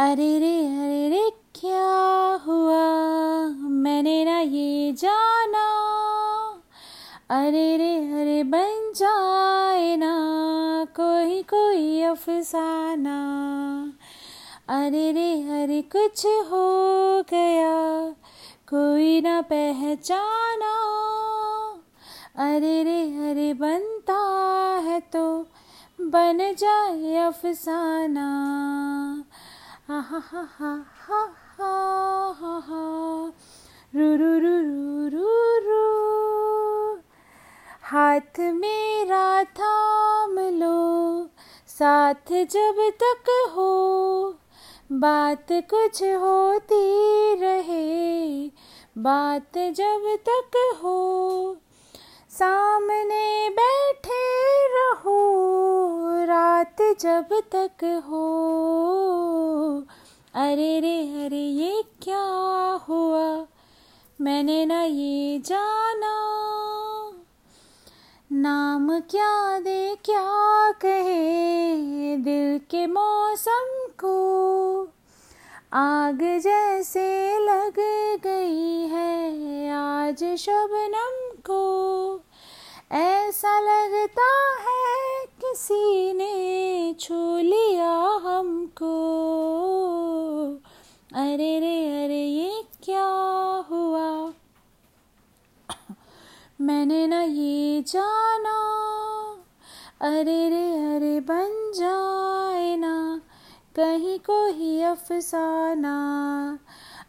अरे रे अरे रे, क्या हुआ? मैंने ना ये जाना। अरे रे, अरे बन जाए ना, कोई कोई अफसाना। अरे रे, अरे कुछ हो गया, कोई ना पहचाना। अरे रे, अरे बनता है तो बन जाए अफसाना। हा हा हा हा हा हा हा हा हाथ मेरा थाम लो साथ जब तक हो बात कुछ होती रहे बात जब तक हो सामने बैठे रहो रात जब तक हो अरे रे, अरे ये क्या हुआ? मैंने ना ये जाना। नाम क्या दे, क्या कहे? दिल के मौसम को आग जैसे लग गई है। आज शबनम को ऐसा लगता है किसी ने छू लिया हमको। अरे रे, अरे ये क्या हुआ? मैंने ना ये जाना। अरे रे, अरे बन जाए ना, कहीं को ही अफसाना।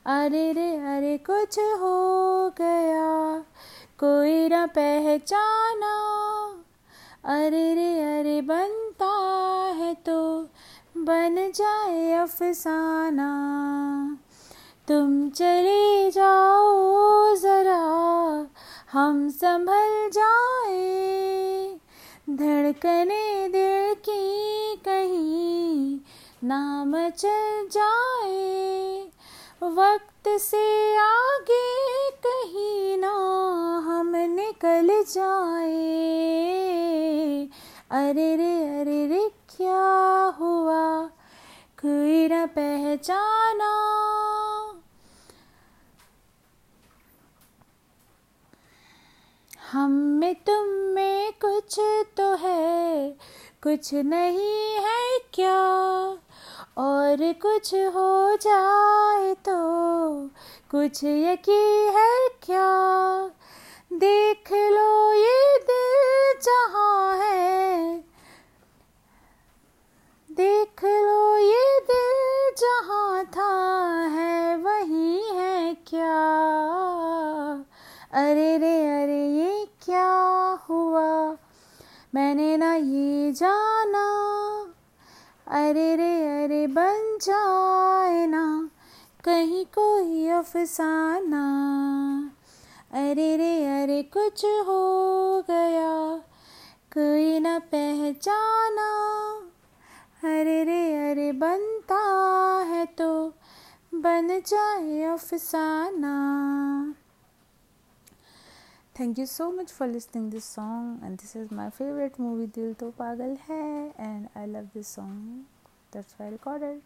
अरे रे, अरे कुछ हो गया, कोई ना पहचाना। अरे रे, अरे बनता है तो बन जाए अफसाना। तुम चले जाओ ज़रा, हम संभल जाए। धड़कने दिल की कहीं नाम चल जाए। वक्त से आगे कहीं ना हम निकल जाए। अरे रे अरे रे, क्या पहचाना। हम में तुम में कुछ तो है, कुछ नहीं है क्या? और कुछ हो जाए तो कुछ यकी है क्या? देख लो ये दिल जहाँ है मैंने ना ये जाना। अरे रे, अरे बन जाए ना। कहीं कोई अफसाना। अरे रे, अरे कुछ हो गया। कोई न पहचाना। अरे रे, अरे बनता है तो बन जाए अफसाना। Thank you so much for listening this song. And this is my favorite movie dil to pagal hai. And i love this song. That's why i recorded